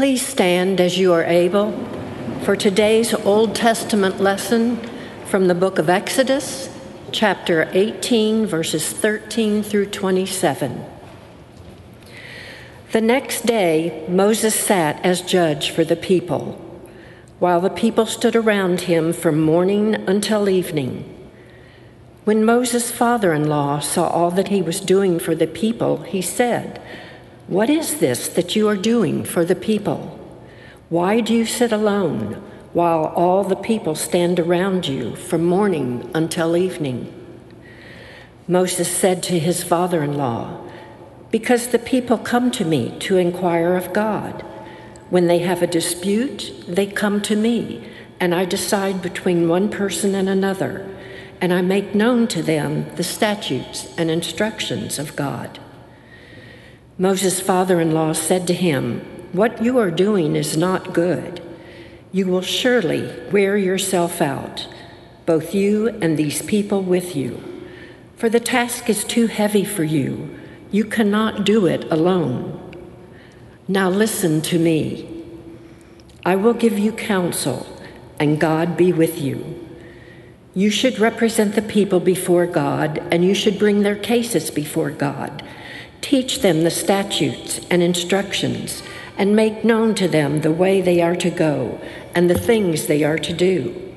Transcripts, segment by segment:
Please stand as you are able for today's Old Testament lesson from the book of Exodus, chapter 18, verses 13 through 27. The next day, Moses sat as judge for the people, while the people stood around him from morning until evening. When Moses' father in law saw all that he was doing for the people, he said, what is this that you are doing for the people? Why do you sit alone while all the people stand around you from morning until evening? Moses said to his father in law, Because the people come to me to inquire of God. When they have a dispute, they come to me, and I decide between one person and another, and I make known to them the statutes and instructions of God. Moses' father in law said to him, What you are doing is not good. You will surely wear yourself out, both you and these people with you. For the task is too heavy for you. You cannot do it alone. Now listen to me. I will give you counsel, and God be with you. You should represent the people before God, and you should bring their cases before God Teach them the statutes and instructions, and make known to them the way they are to go and the things they are to do.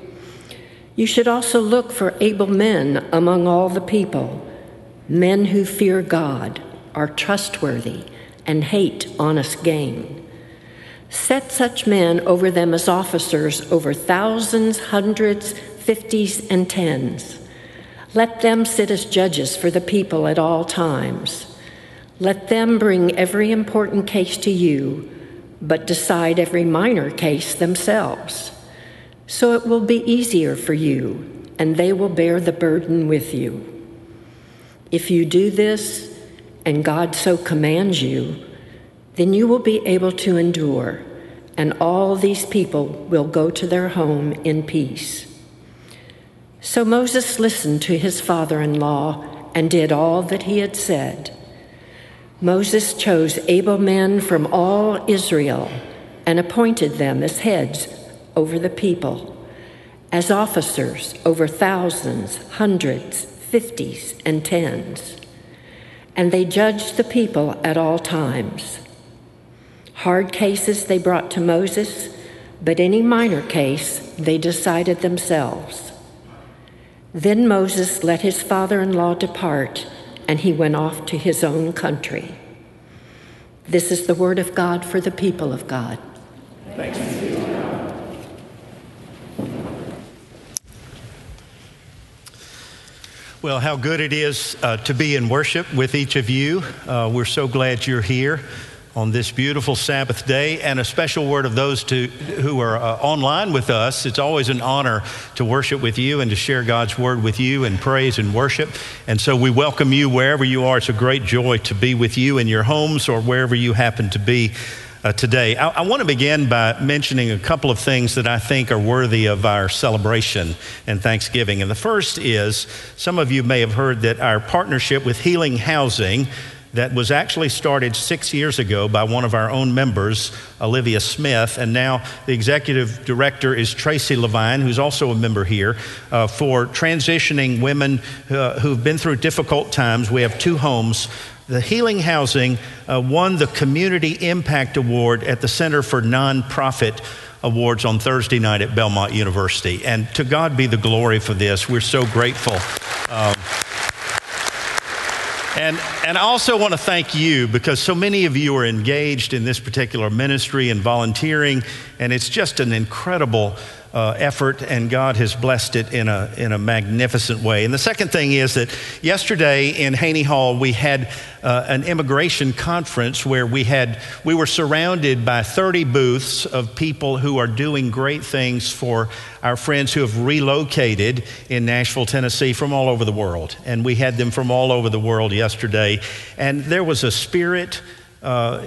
You should also look for able men among all the people, men who fear God, are trustworthy, and hate honest gain. Set such men over them as officers over thousands, hundreds, fifties, and tens. Let them sit as judges for the people at all times. Let them bring every important case to you, but decide every minor case themselves. So it will be easier for you, and they will bear the burden with you. If you do this, and God so commands you, then you will be able to endure, and all these people will go to their home in peace. So Moses listened to his father in law and did all that he had said. Moses chose able men from all Israel and appointed them as heads over the people, as officers over thousands, hundreds, fifties, and tens. And they judged the people at all times. Hard cases they brought to Moses, but any minor case they decided themselves. Then Moses let his father in law depart and he went off to his own country. This is the word of God for the people of God. Thanks. Well, how good it is uh, to be in worship with each of you. Uh, we're so glad you're here on this beautiful Sabbath day, and a special word of those to, who are uh, online with us. It's always an honor to worship with you and to share God's word with you and praise and worship. And so we welcome you wherever you are. It's a great joy to be with you in your homes or wherever you happen to be. Uh, today. I, I want to begin by mentioning a couple of things that I think are worthy of our celebration and Thanksgiving. And the first is some of you may have heard that our partnership with Healing Housing that was actually started six years ago by one of our own members, Olivia Smith, and now the executive director is Tracy Levine, who's also a member here, uh, for transitioning women uh, who've been through difficult times. We have two homes. The Healing Housing uh, won the Community Impact Award at the Center for Nonprofit Awards on Thursday night at Belmont University. And to God be the glory for this. We're so grateful. Um, and, and I also want to thank you because so many of you are engaged in this particular ministry and volunteering, and it's just an incredible uh, effort, and God has blessed it in a, in a magnificent way. And the second thing is that yesterday in Haney Hall, we had uh, an immigration conference where we, had, we were surrounded by 30 booths of people who are doing great things for our friends who have relocated in Nashville, Tennessee from all over the world. And we had them from all over the world yesterday. And there was a spirit uh,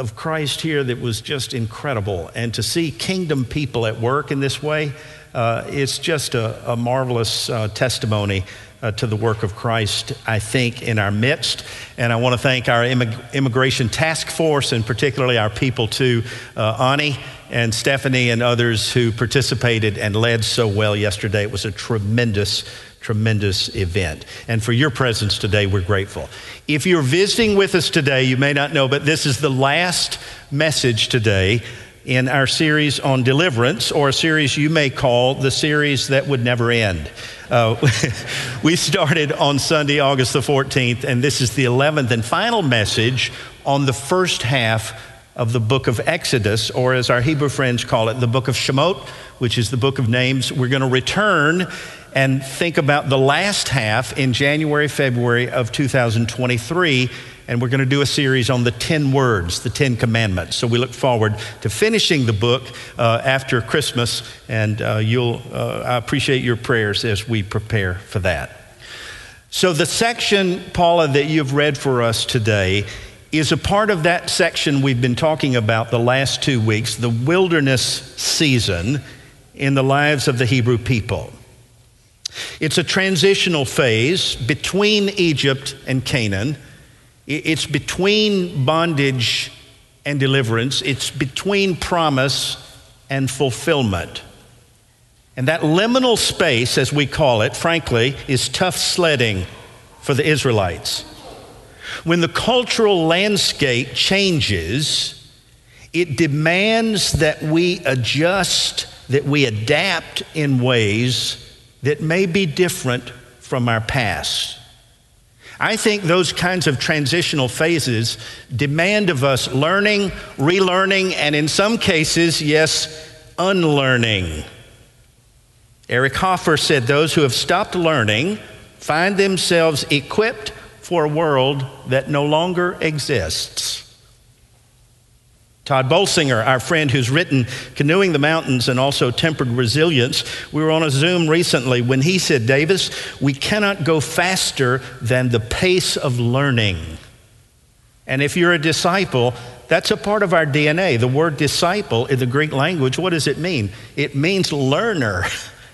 of Christ here that was just incredible. And to see kingdom people at work in this way, Uh, it's just a, a marvelous uh, testimony uh, to the work of Christ, I think, in our midst. And I want to thank our immig- immigration task force and particularly our people too, uh, Ani and Stephanie and others who participated and led so well yesterday. It was a tremendous, tremendous event. And for your presence today, we're grateful. If you're visiting with us today, you may not know, but this is the last message today in our series on deliverance, or a series you may call the series that would never end. Uh, we started on Sunday, August the 14th, and this is the 11th and final message on the first half of the book of Exodus, or as our Hebrew friends call it, the book of Shemot, which is the book of names. We're going to return and think about the last half in January, February of 2023 and we're going to do a series on the 10 words, the 10 commandments. So we look forward to finishing the book uh, after Christmas, and uh, you'll, uh, I appreciate your prayers as we prepare for that. So, the section, Paula, that you've read for us today is a part of that section we've been talking about the last two weeks, the wilderness season in the lives of the Hebrew people. It's a transitional phase between Egypt and Canaan it's between bondage and deliverance, it's between promise and fulfillment. And that liminal space, as we call it, frankly, is tough sledding for the Israelites. When the cultural landscape changes, it demands that we adjust, that we adapt in ways that may be different from our past. I think those kinds of transitional phases demand of us learning, relearning, and in some cases, yes, unlearning. Eric Hoffer said those who have stopped learning find themselves equipped for a world that no longer exists. Tod Bolsinger, our friend who's written Canoeing the Mountains and also Tempered Resilience, we were on a Zoom recently when he said, Davis, we cannot go faster than the pace of learning. And if you're a disciple, that's a part of our DNA. The word disciple in the Greek language, what does it mean? It means learner,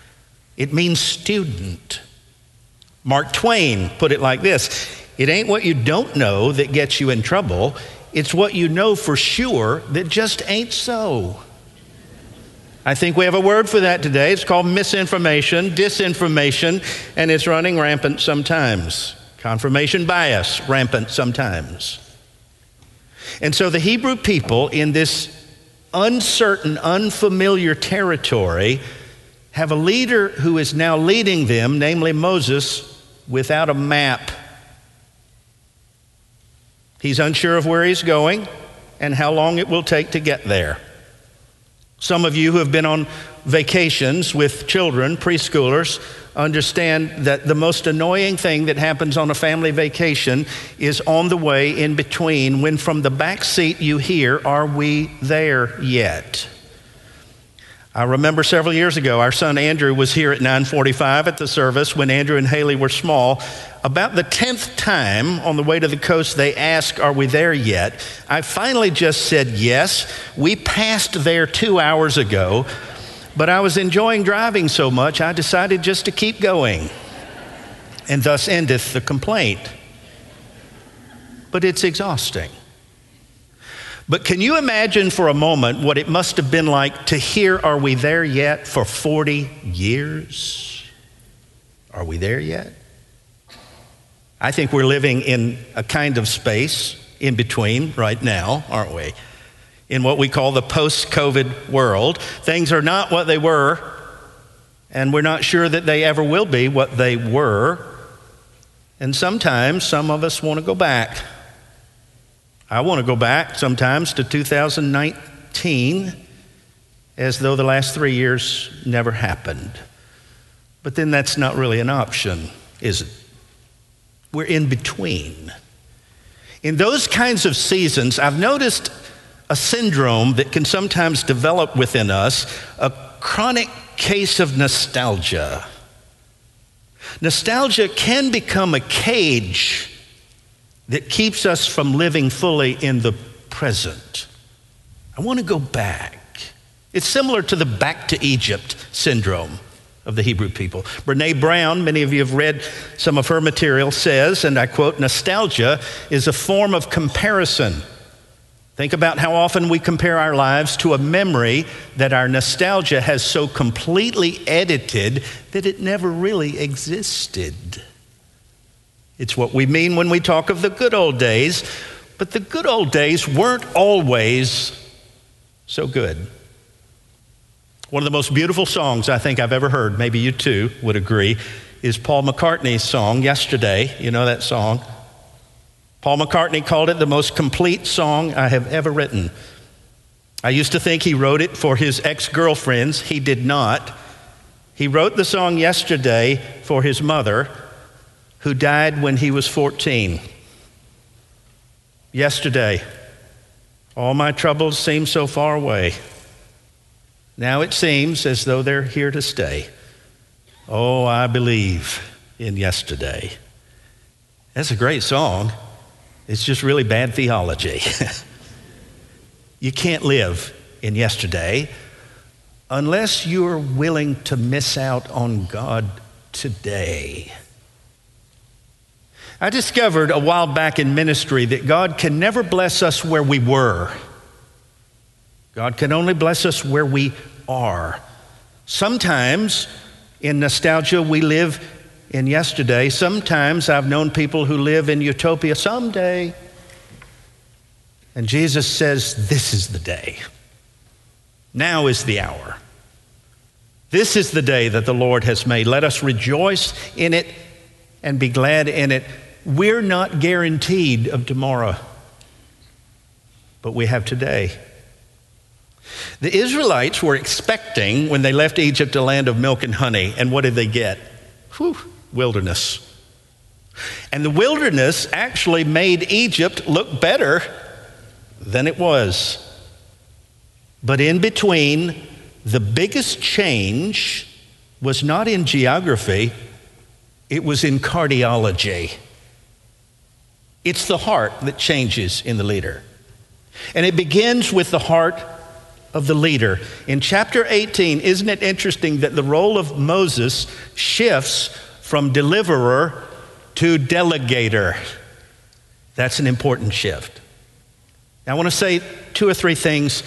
it means student. Mark Twain put it like this It ain't what you don't know that gets you in trouble, it's what you know for sure that just ain't so. I think we have a word for that today. It's called misinformation, disinformation, and it's running rampant sometimes. Confirmation bias, rampant sometimes. And so the Hebrew people in this uncertain, unfamiliar territory have a leader who is now leading them, namely Moses, without a map He's unsure of where he's going and how long it will take to get there. Some of you who have been on vacations with children, preschoolers, understand that the most annoying thing that happens on a family vacation is on the way in between when from the back seat you hear, Are we there yet? I remember several years ago, our son Andrew was here at 9:45 at the service when Andrew and Haley were small. About the 10th time on the way to the coast, they asked, Are we there yet? I finally just said yes. We passed there two hours ago, but I was enjoying driving so much, I decided just to keep going. And thus endeth the complaint. But it's exhausting. But can you imagine for a moment what it must have been like to hear, Are we there yet? for 40 years? Are we there yet? I think we're living in a kind of space in between right now, aren't we? In what we call the post COVID world. Things are not what they were, and we're not sure that they ever will be what they were. And sometimes some of us want to go back. I want to go back sometimes to 2019 as though the last three years never happened. But then that's not really an option, is it? We're in between. In those kinds of seasons, I've noticed a syndrome that can sometimes develop within us a chronic case of nostalgia. Nostalgia can become a cage that keeps us from living fully in the present. I want to go back. It's similar to the back to Egypt syndrome of the Hebrew people. Brene Brown, many of you have read some of her material, says, and I quote, nostalgia is a form of comparison. Think about how often we compare our lives to a memory that our nostalgia has so completely edited that it never really existed. It's what we mean when we talk of the good old days, but the good old days weren't always so good. One of the most beautiful songs I think I've ever heard, maybe you too would agree, is Paul McCartney's song, Yesterday. You know that song? Paul McCartney called it the most complete song I have ever written. I used to think he wrote it for his ex girlfriends. He did not. He wrote the song Yesterday for his mother, who died when he was 14. Yesterday, all my troubles seem so far away. Now it seems as though they're here to stay. Oh, I believe in yesterday. That's a great song. It's just really bad theology. you can't live in yesterday unless you're willing to miss out on God today. I discovered a while back in ministry that God can never bless us where we were. God can only bless us where we are. Sometimes in nostalgia, we live in yesterday. Sometimes I've known people who live in utopia someday. And Jesus says, This is the day. Now is the hour. This is the day that the Lord has made. Let us rejoice in it and be glad in it. We're not guaranteed of tomorrow, but we have today. The Israelites were expecting, when they left Egypt, a land of milk and honey. And what did they get? Whew, wilderness. And the wilderness actually made Egypt look better than it was. But in between, the biggest change was not in geography, it was in cardiology. It's the heart that changes in the leader. And it begins with the heart of the leader. In chapter 18, isn't it interesting that the role of Moses shifts from deliverer to delegator? That's an important shift. Now, I want to say two or three things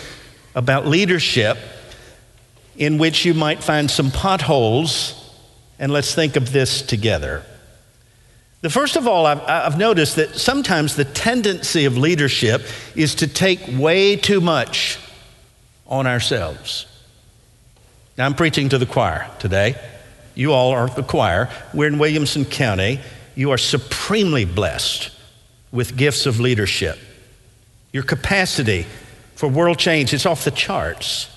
about leadership in which you might find some potholes, and let's think of this together. The first of all, I've, I've, noticed that sometimes the tendency of leadership is to take way too much on ourselves. Now, I'm preaching to the choir today. You all are the choir. We're in Williamson County. You are supremely blessed with gifts of leadership. Your capacity for world change is off the charts.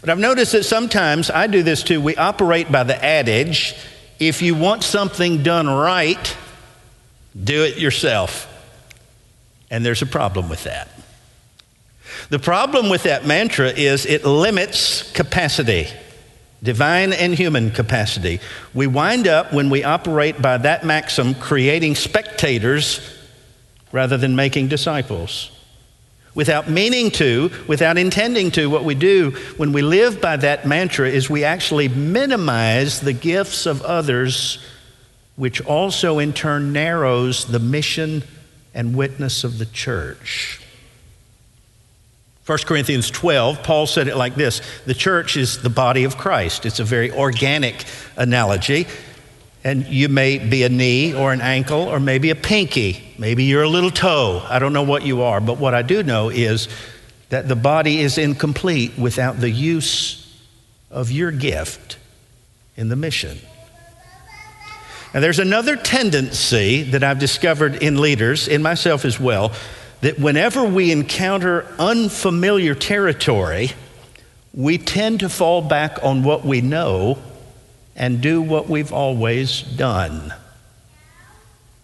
But I've noticed that sometimes I do this too. We operate by the adage if you want something done right, do it yourself. And there's a problem with that. The problem with that mantra is it limits capacity, divine and human capacity. We wind up, when we operate by that maxim, creating spectators rather than making disciples. Without meaning to, without intending to, what we do when we live by that mantra is we actually minimize the gifts of others, which also in turn narrows the mission and witness of the church. 1 Corinthians 12, Paul said it like this The church is the body of Christ. It's a very organic analogy. And you may be a knee or an ankle or maybe a pinky. Maybe you're a little toe. I don't know what you are, but what I do know is that the body is incomplete without the use of your gift in the mission. And there's another tendency that I've discovered in leaders, in myself as well, that whenever we encounter unfamiliar territory, we tend to fall back on what we know and do what we've always done.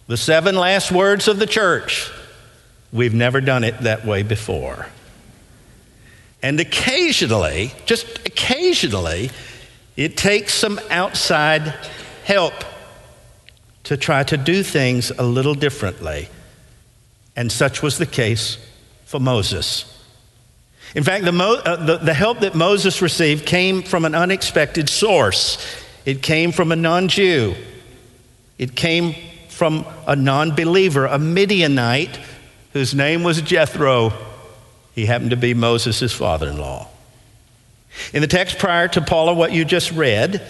The seven last words of the church we've never done it that way before. And occasionally, just occasionally, it takes some outside help to try to do things a little differently and such was the case for Moses. In fact, the, Mo, uh, the, the help that Moses received came from an unexpected source. It came from a non Jew, it came from a non believer, a Midianite whose name was Jethro. He happened to be Moses' father in law. In the text prior to Paula, what you just read,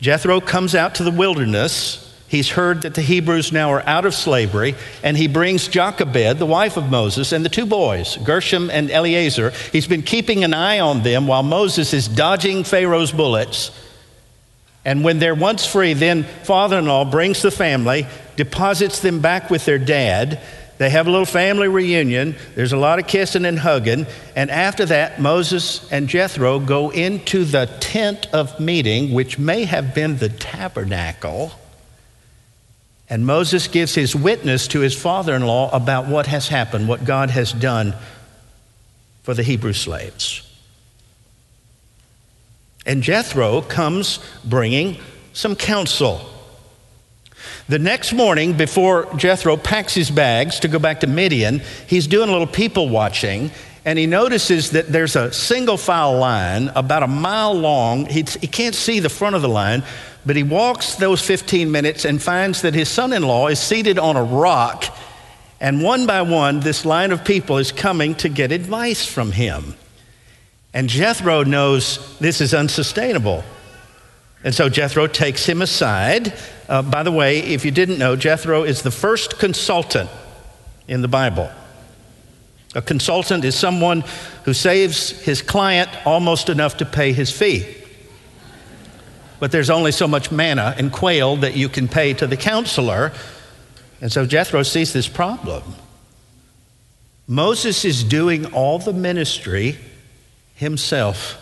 Jethro comes out to the wilderness He's heard that the Hebrews now are out of slavery, and he brings Jochebed, the wife of Moses, and the two boys, Gershom and Eleazar. He's been keeping an eye on them while Moses is dodging Pharaoh's bullets. And when they're once free, then father in law brings the family, deposits them back with their dad. They have a little family reunion. There's a lot of kissing and hugging. And after that, Moses and Jethro go into the tent of meeting, which may have been the tabernacle and Moses gives his witness to his father in law about what has happened, what God has done for the Hebrew slaves. And Jethro comes bringing some counsel. The next morning, before Jethro packs his bags to go back to Midian, he's doing a little people watching, and he notices that there's a single file line about a mile long. He, he can't see the front of the line, but he walks those 15 minutes and finds that his son in law is seated on a rock, and one by one, this line of people is coming to get advice from him. And Jethro knows this is unsustainable. And so Jethro takes him aside. Uh, by the way, if you didn't know, Jethro is the first consultant in the Bible. A consultant is someone who saves his client almost enough to pay his fee but there's only so much manna and quail that you can pay to the counselor. And so Jethro sees this problem. Moses is doing all the ministry himself,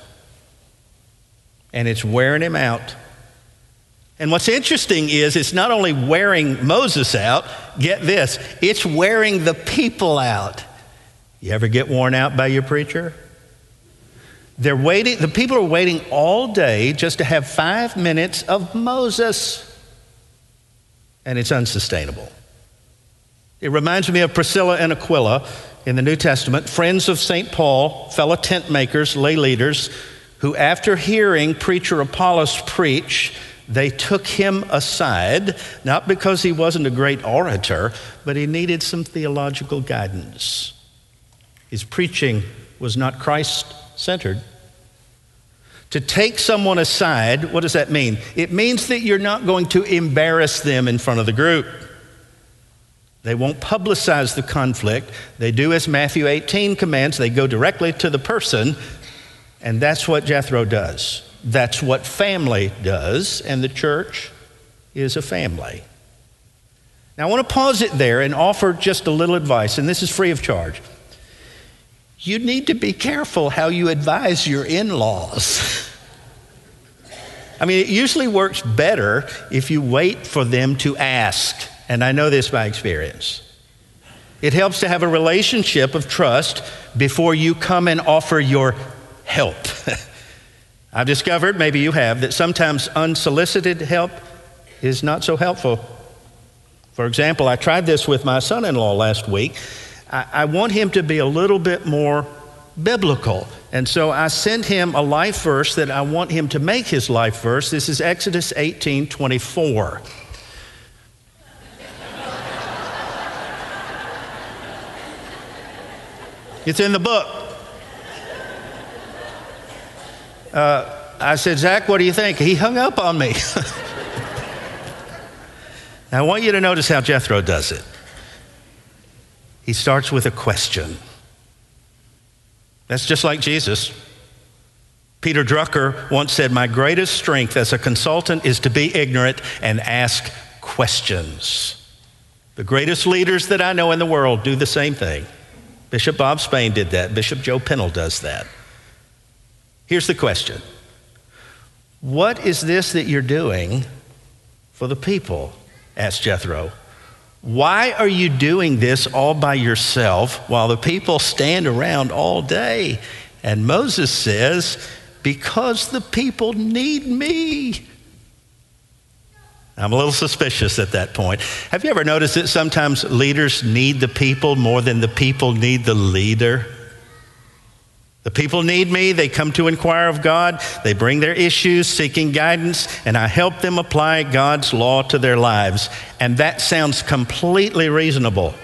and it's wearing him out. And what's interesting is it's not only wearing Moses out, get this, it's wearing the people out. You ever get worn out by your preacher? They're waiting, the people are waiting all day just to have five minutes of Moses. And it's unsustainable. It reminds me of Priscilla and Aquila in the New Testament, friends of St. Paul, fellow tent makers, lay leaders, who, after hearing preacher Apollos preach, they took him aside, not because he wasn't a great orator, but he needed some theological guidance. His preaching was not Christ centered. To take someone aside, what does that mean? It means that you're not going to embarrass them in front of the group. They won't publicize the conflict. They do as Matthew 18 commands, they go directly to the person, and that's what Jethro does. That's what family does, and the church is a family. Now, I want to pause it there and offer just a little advice, and this is free of charge you need to be careful how you advise your in laws. I mean, it usually works better if you wait for them to ask. And I know this by experience. It helps to have a relationship of trust before you come and offer your help. I've discovered, maybe you have, that sometimes unsolicited help is not so helpful. For example, I tried this with my son in law last week. I, I want him to be a little bit more biblical. And so I sent him a life verse that I want him to make his life verse. This is Exodus 18 24. it's in the book. Uh, I said, Zach, what do you think? He hung up on me. I want you to notice how Jethro does it. He starts with a question. That's just like Jesus. Peter Drucker once said, My greatest strength as a consultant is to be ignorant and ask questions. The greatest leaders that I know in the world do the same thing. Bishop Bob Spain did that, Bishop Joe Pennel does that. Here's the question What is this that you're doing for the people? asked Jethro. Why are you doing this all by yourself while the people stand around all day? And Moses says, Because the people need me. I'm a little suspicious at that point. Have you ever noticed that sometimes leaders need the people more than the people need the leader? The people need me. They come to inquire of God. They bring their issues, seeking guidance, and I help them apply God's law to their lives. And that sounds completely reasonable.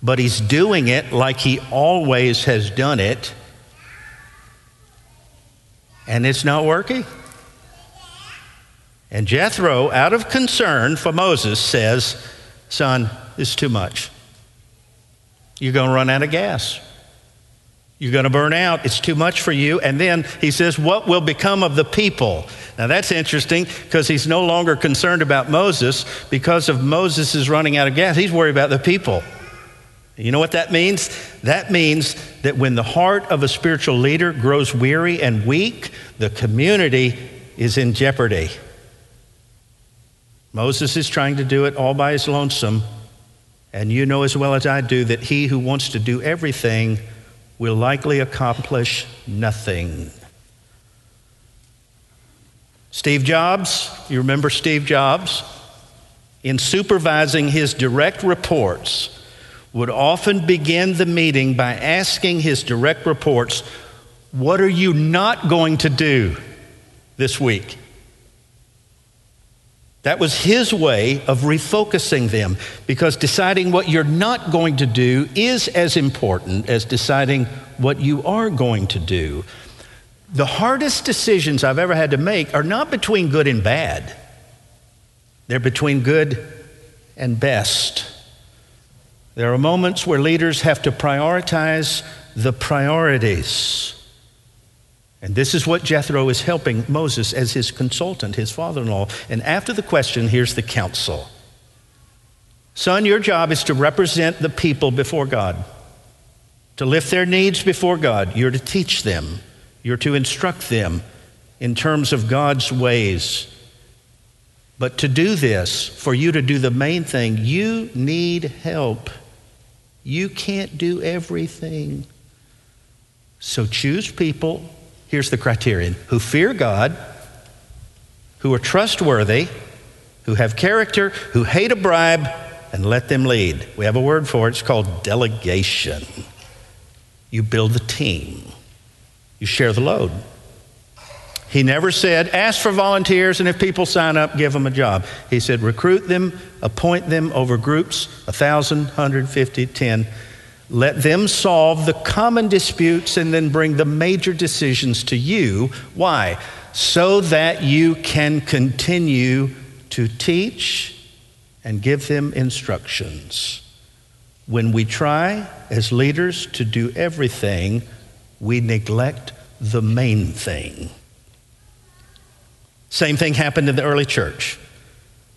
But he's doing it like he always has done it, and it's not working. And Jethro, out of concern for Moses, says, Son, this is too much. You're going to run out of gas. You're going to burn out. It's too much for you. And then he says, What will become of the people? Now that's interesting because he's no longer concerned about Moses because of Moses is running out of gas. He's worried about the people. You know what that means? That means that when the heart of a spiritual leader grows weary and weak, the community is in jeopardy. Moses is trying to do it all by his lonesome. And you know as well as I do that he who wants to do everything will likely accomplish nothing. Steve Jobs, you remember Steve Jobs? In supervising his direct reports, would often begin the meeting by asking his direct reports, What are you not going to do this week? That was his way of refocusing them because deciding what you're not going to do is as important as deciding what you are going to do. The hardest decisions I've ever had to make are not between good and bad, they're between good and best. There are moments where leaders have to prioritize the priorities. And this is what Jethro is helping Moses as his consultant, his father in law. And after the question, here's the counsel Son, your job is to represent the people before God, to lift their needs before God. You're to teach them, you're to instruct them in terms of God's ways. But to do this, for you to do the main thing, you need help. You can't do everything. So choose people here's the criterion who fear God, who are trustworthy, who have character, who hate a bribe, and let them lead. We have a word for it, it's called delegation. You build the team, you share the load. He never said, ask for volunteers, and if people sign up, give them a job. He said, recruit them, appoint them over groups, 1,000, 150, 10 let them solve the common disputes and then bring the major decisions to you. Why? So that you can continue to teach and give them instructions. When we try as leaders to do everything, we neglect the main thing. Same thing happened in the early church.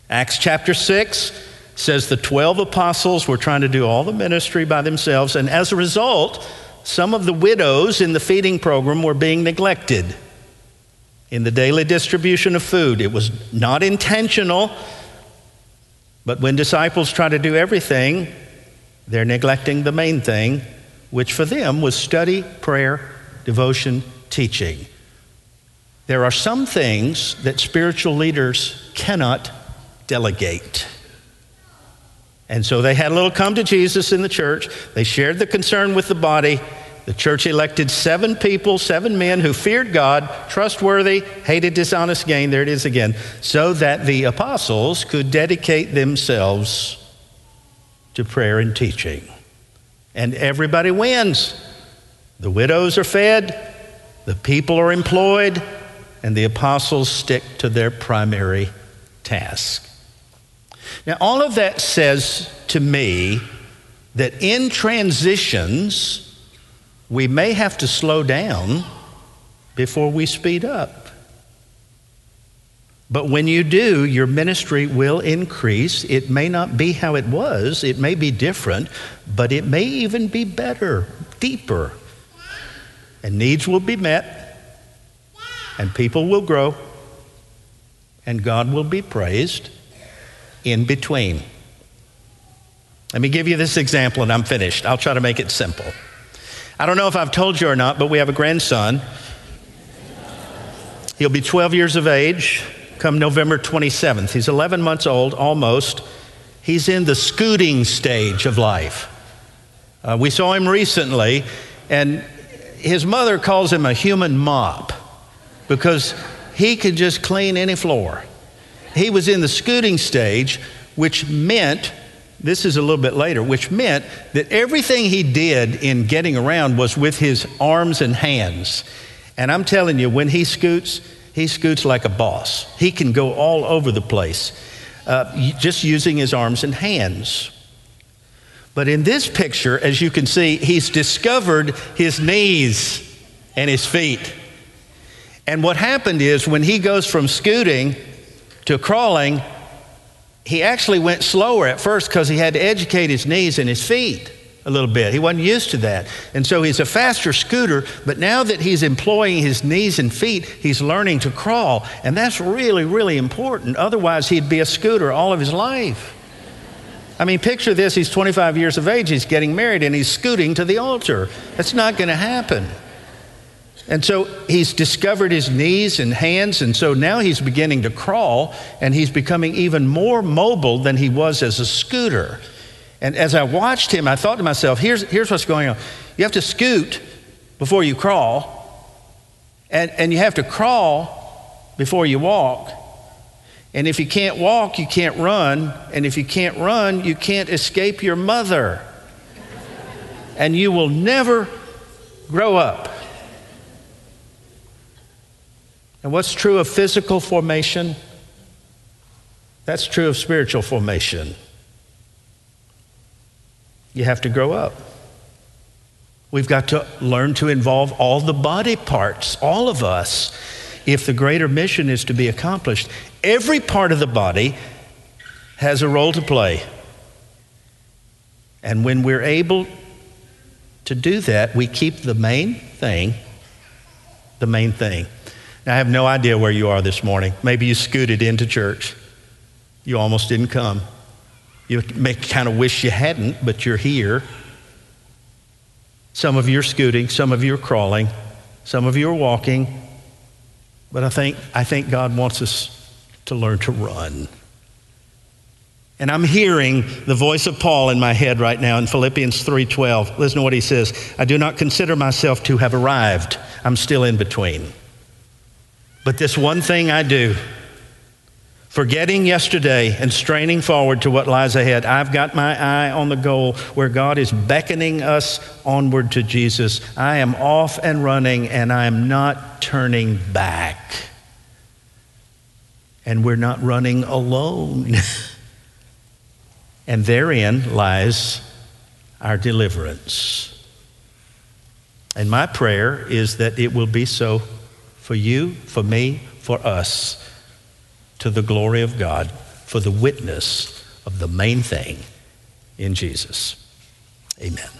Acts chapter 6, says the 12 apostles were trying to do all the ministry by themselves, and as a result, some of the widows in the feeding program were being neglected in the daily distribution of food. It was not intentional, but when disciples try to do everything, they're neglecting the main thing, which for them was study, prayer, devotion, teaching. There are some things that spiritual leaders cannot delegate. And so they had a little come to Jesus in the church. They shared the concern with the body. The church elected seven people, seven men who feared God, trustworthy, hated dishonest gain. There it is again. So that the apostles could dedicate themselves to prayer and teaching. And everybody wins. The widows are fed, the people are employed, and the apostles stick to their primary task. Now, all of that says to me that in transitions, we may have to slow down before we speed up. But when you do, your ministry will increase. It may not be how it was, it may be different, but it may even be better, deeper. And needs will be met, and people will grow, and God will be praised in between. Let me give you this example and I'm finished. I'll try to make it simple. I don't know if I've told you or not, but we have a grandson. He'll be 12 years of age come November 27th. He's 11 months old, almost. He's in the scooting stage of life. Uh, we saw him recently, and his mother calls him a human mop because he could just clean any floor. He was in the scooting stage, which meant, this is a little bit later, which meant that everything he did in getting around was with his arms and hands. And I'm telling you, when he scoots, he scoots like a boss. He can go all over the place uh, just using his arms and hands. But in this picture, as you can see, he's discovered his knees and his feet. And what happened is when he goes from scooting to crawling, he actually went slower at first because he had to educate his knees and his feet a little bit. He wasn't used to that. And so he's a faster scooter, but now that he's employing his knees and feet, he's learning to crawl. And that's really, really important. Otherwise, he'd be a scooter all of his life. I mean, picture this he's 25 years of age, he's getting married, and he's scooting to the altar. That's not going to happen. And so he's discovered his knees and hands, and so now he's beginning to crawl, and he's becoming even more mobile than he was as a scooter. And as I watched him, I thought to myself, here's, here's what's going on. You have to scoot before you crawl, and, and you have to crawl before you walk. And if you can't walk, you can't run. And if you can't run, you can't escape your mother. And you will never grow up. And what's true of physical formation? That's true of spiritual formation. You have to grow up. We've got to learn to involve all the body parts, all of us, if the greater mission is to be accomplished. Every part of the body has a role to play. And when we're able to do that, we keep the main thing the main thing. I have no idea where you are this morning. Maybe you scooted into church. You almost didn't come. You may kind of wish you hadn't, but you're here. Some of you are scooting, some of you are crawling, some of you are walking. But I think, I think God wants us to learn to run. And I'm hearing the voice of Paul in my head right now in Philippians 3:12. Listen to what he says. I do not consider myself to have arrived. I'm still in between. But this one thing I do, forgetting yesterday and straining forward to what lies ahead, I've got my eye on the goal where God is beckoning us onward to Jesus. I am off and running, and I am not turning back. And we're not running alone. and therein lies our deliverance. And my prayer is that it will be so for you, for me, for us, to the glory of God, for the witness of the main thing in Jesus. Amen.